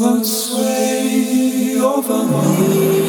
would sway over me.